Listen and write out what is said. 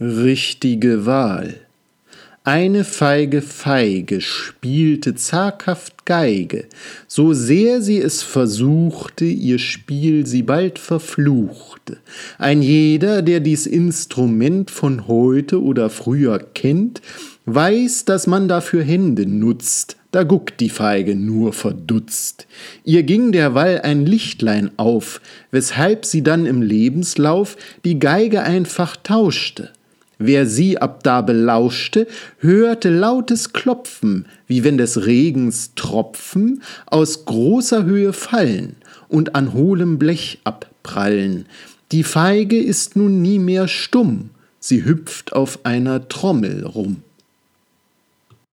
Richtige Wahl. Eine feige Feige spielte zaghaft Geige, so sehr sie es versuchte, ihr Spiel sie bald verfluchte. Ein jeder, der dies Instrument von heute oder früher kennt, weiß, dass man dafür Hände nutzt, da guckt die Feige nur verdutzt. Ihr ging derweil ein Lichtlein auf, weshalb sie dann im Lebenslauf die Geige einfach tauschte. Wer sie ab da belauschte, hörte lautes Klopfen, wie wenn des Regens Tropfen aus großer Höhe fallen und an hohlem Blech abprallen. Die Feige ist nun nie mehr stumm, sie hüpft auf einer Trommel rum.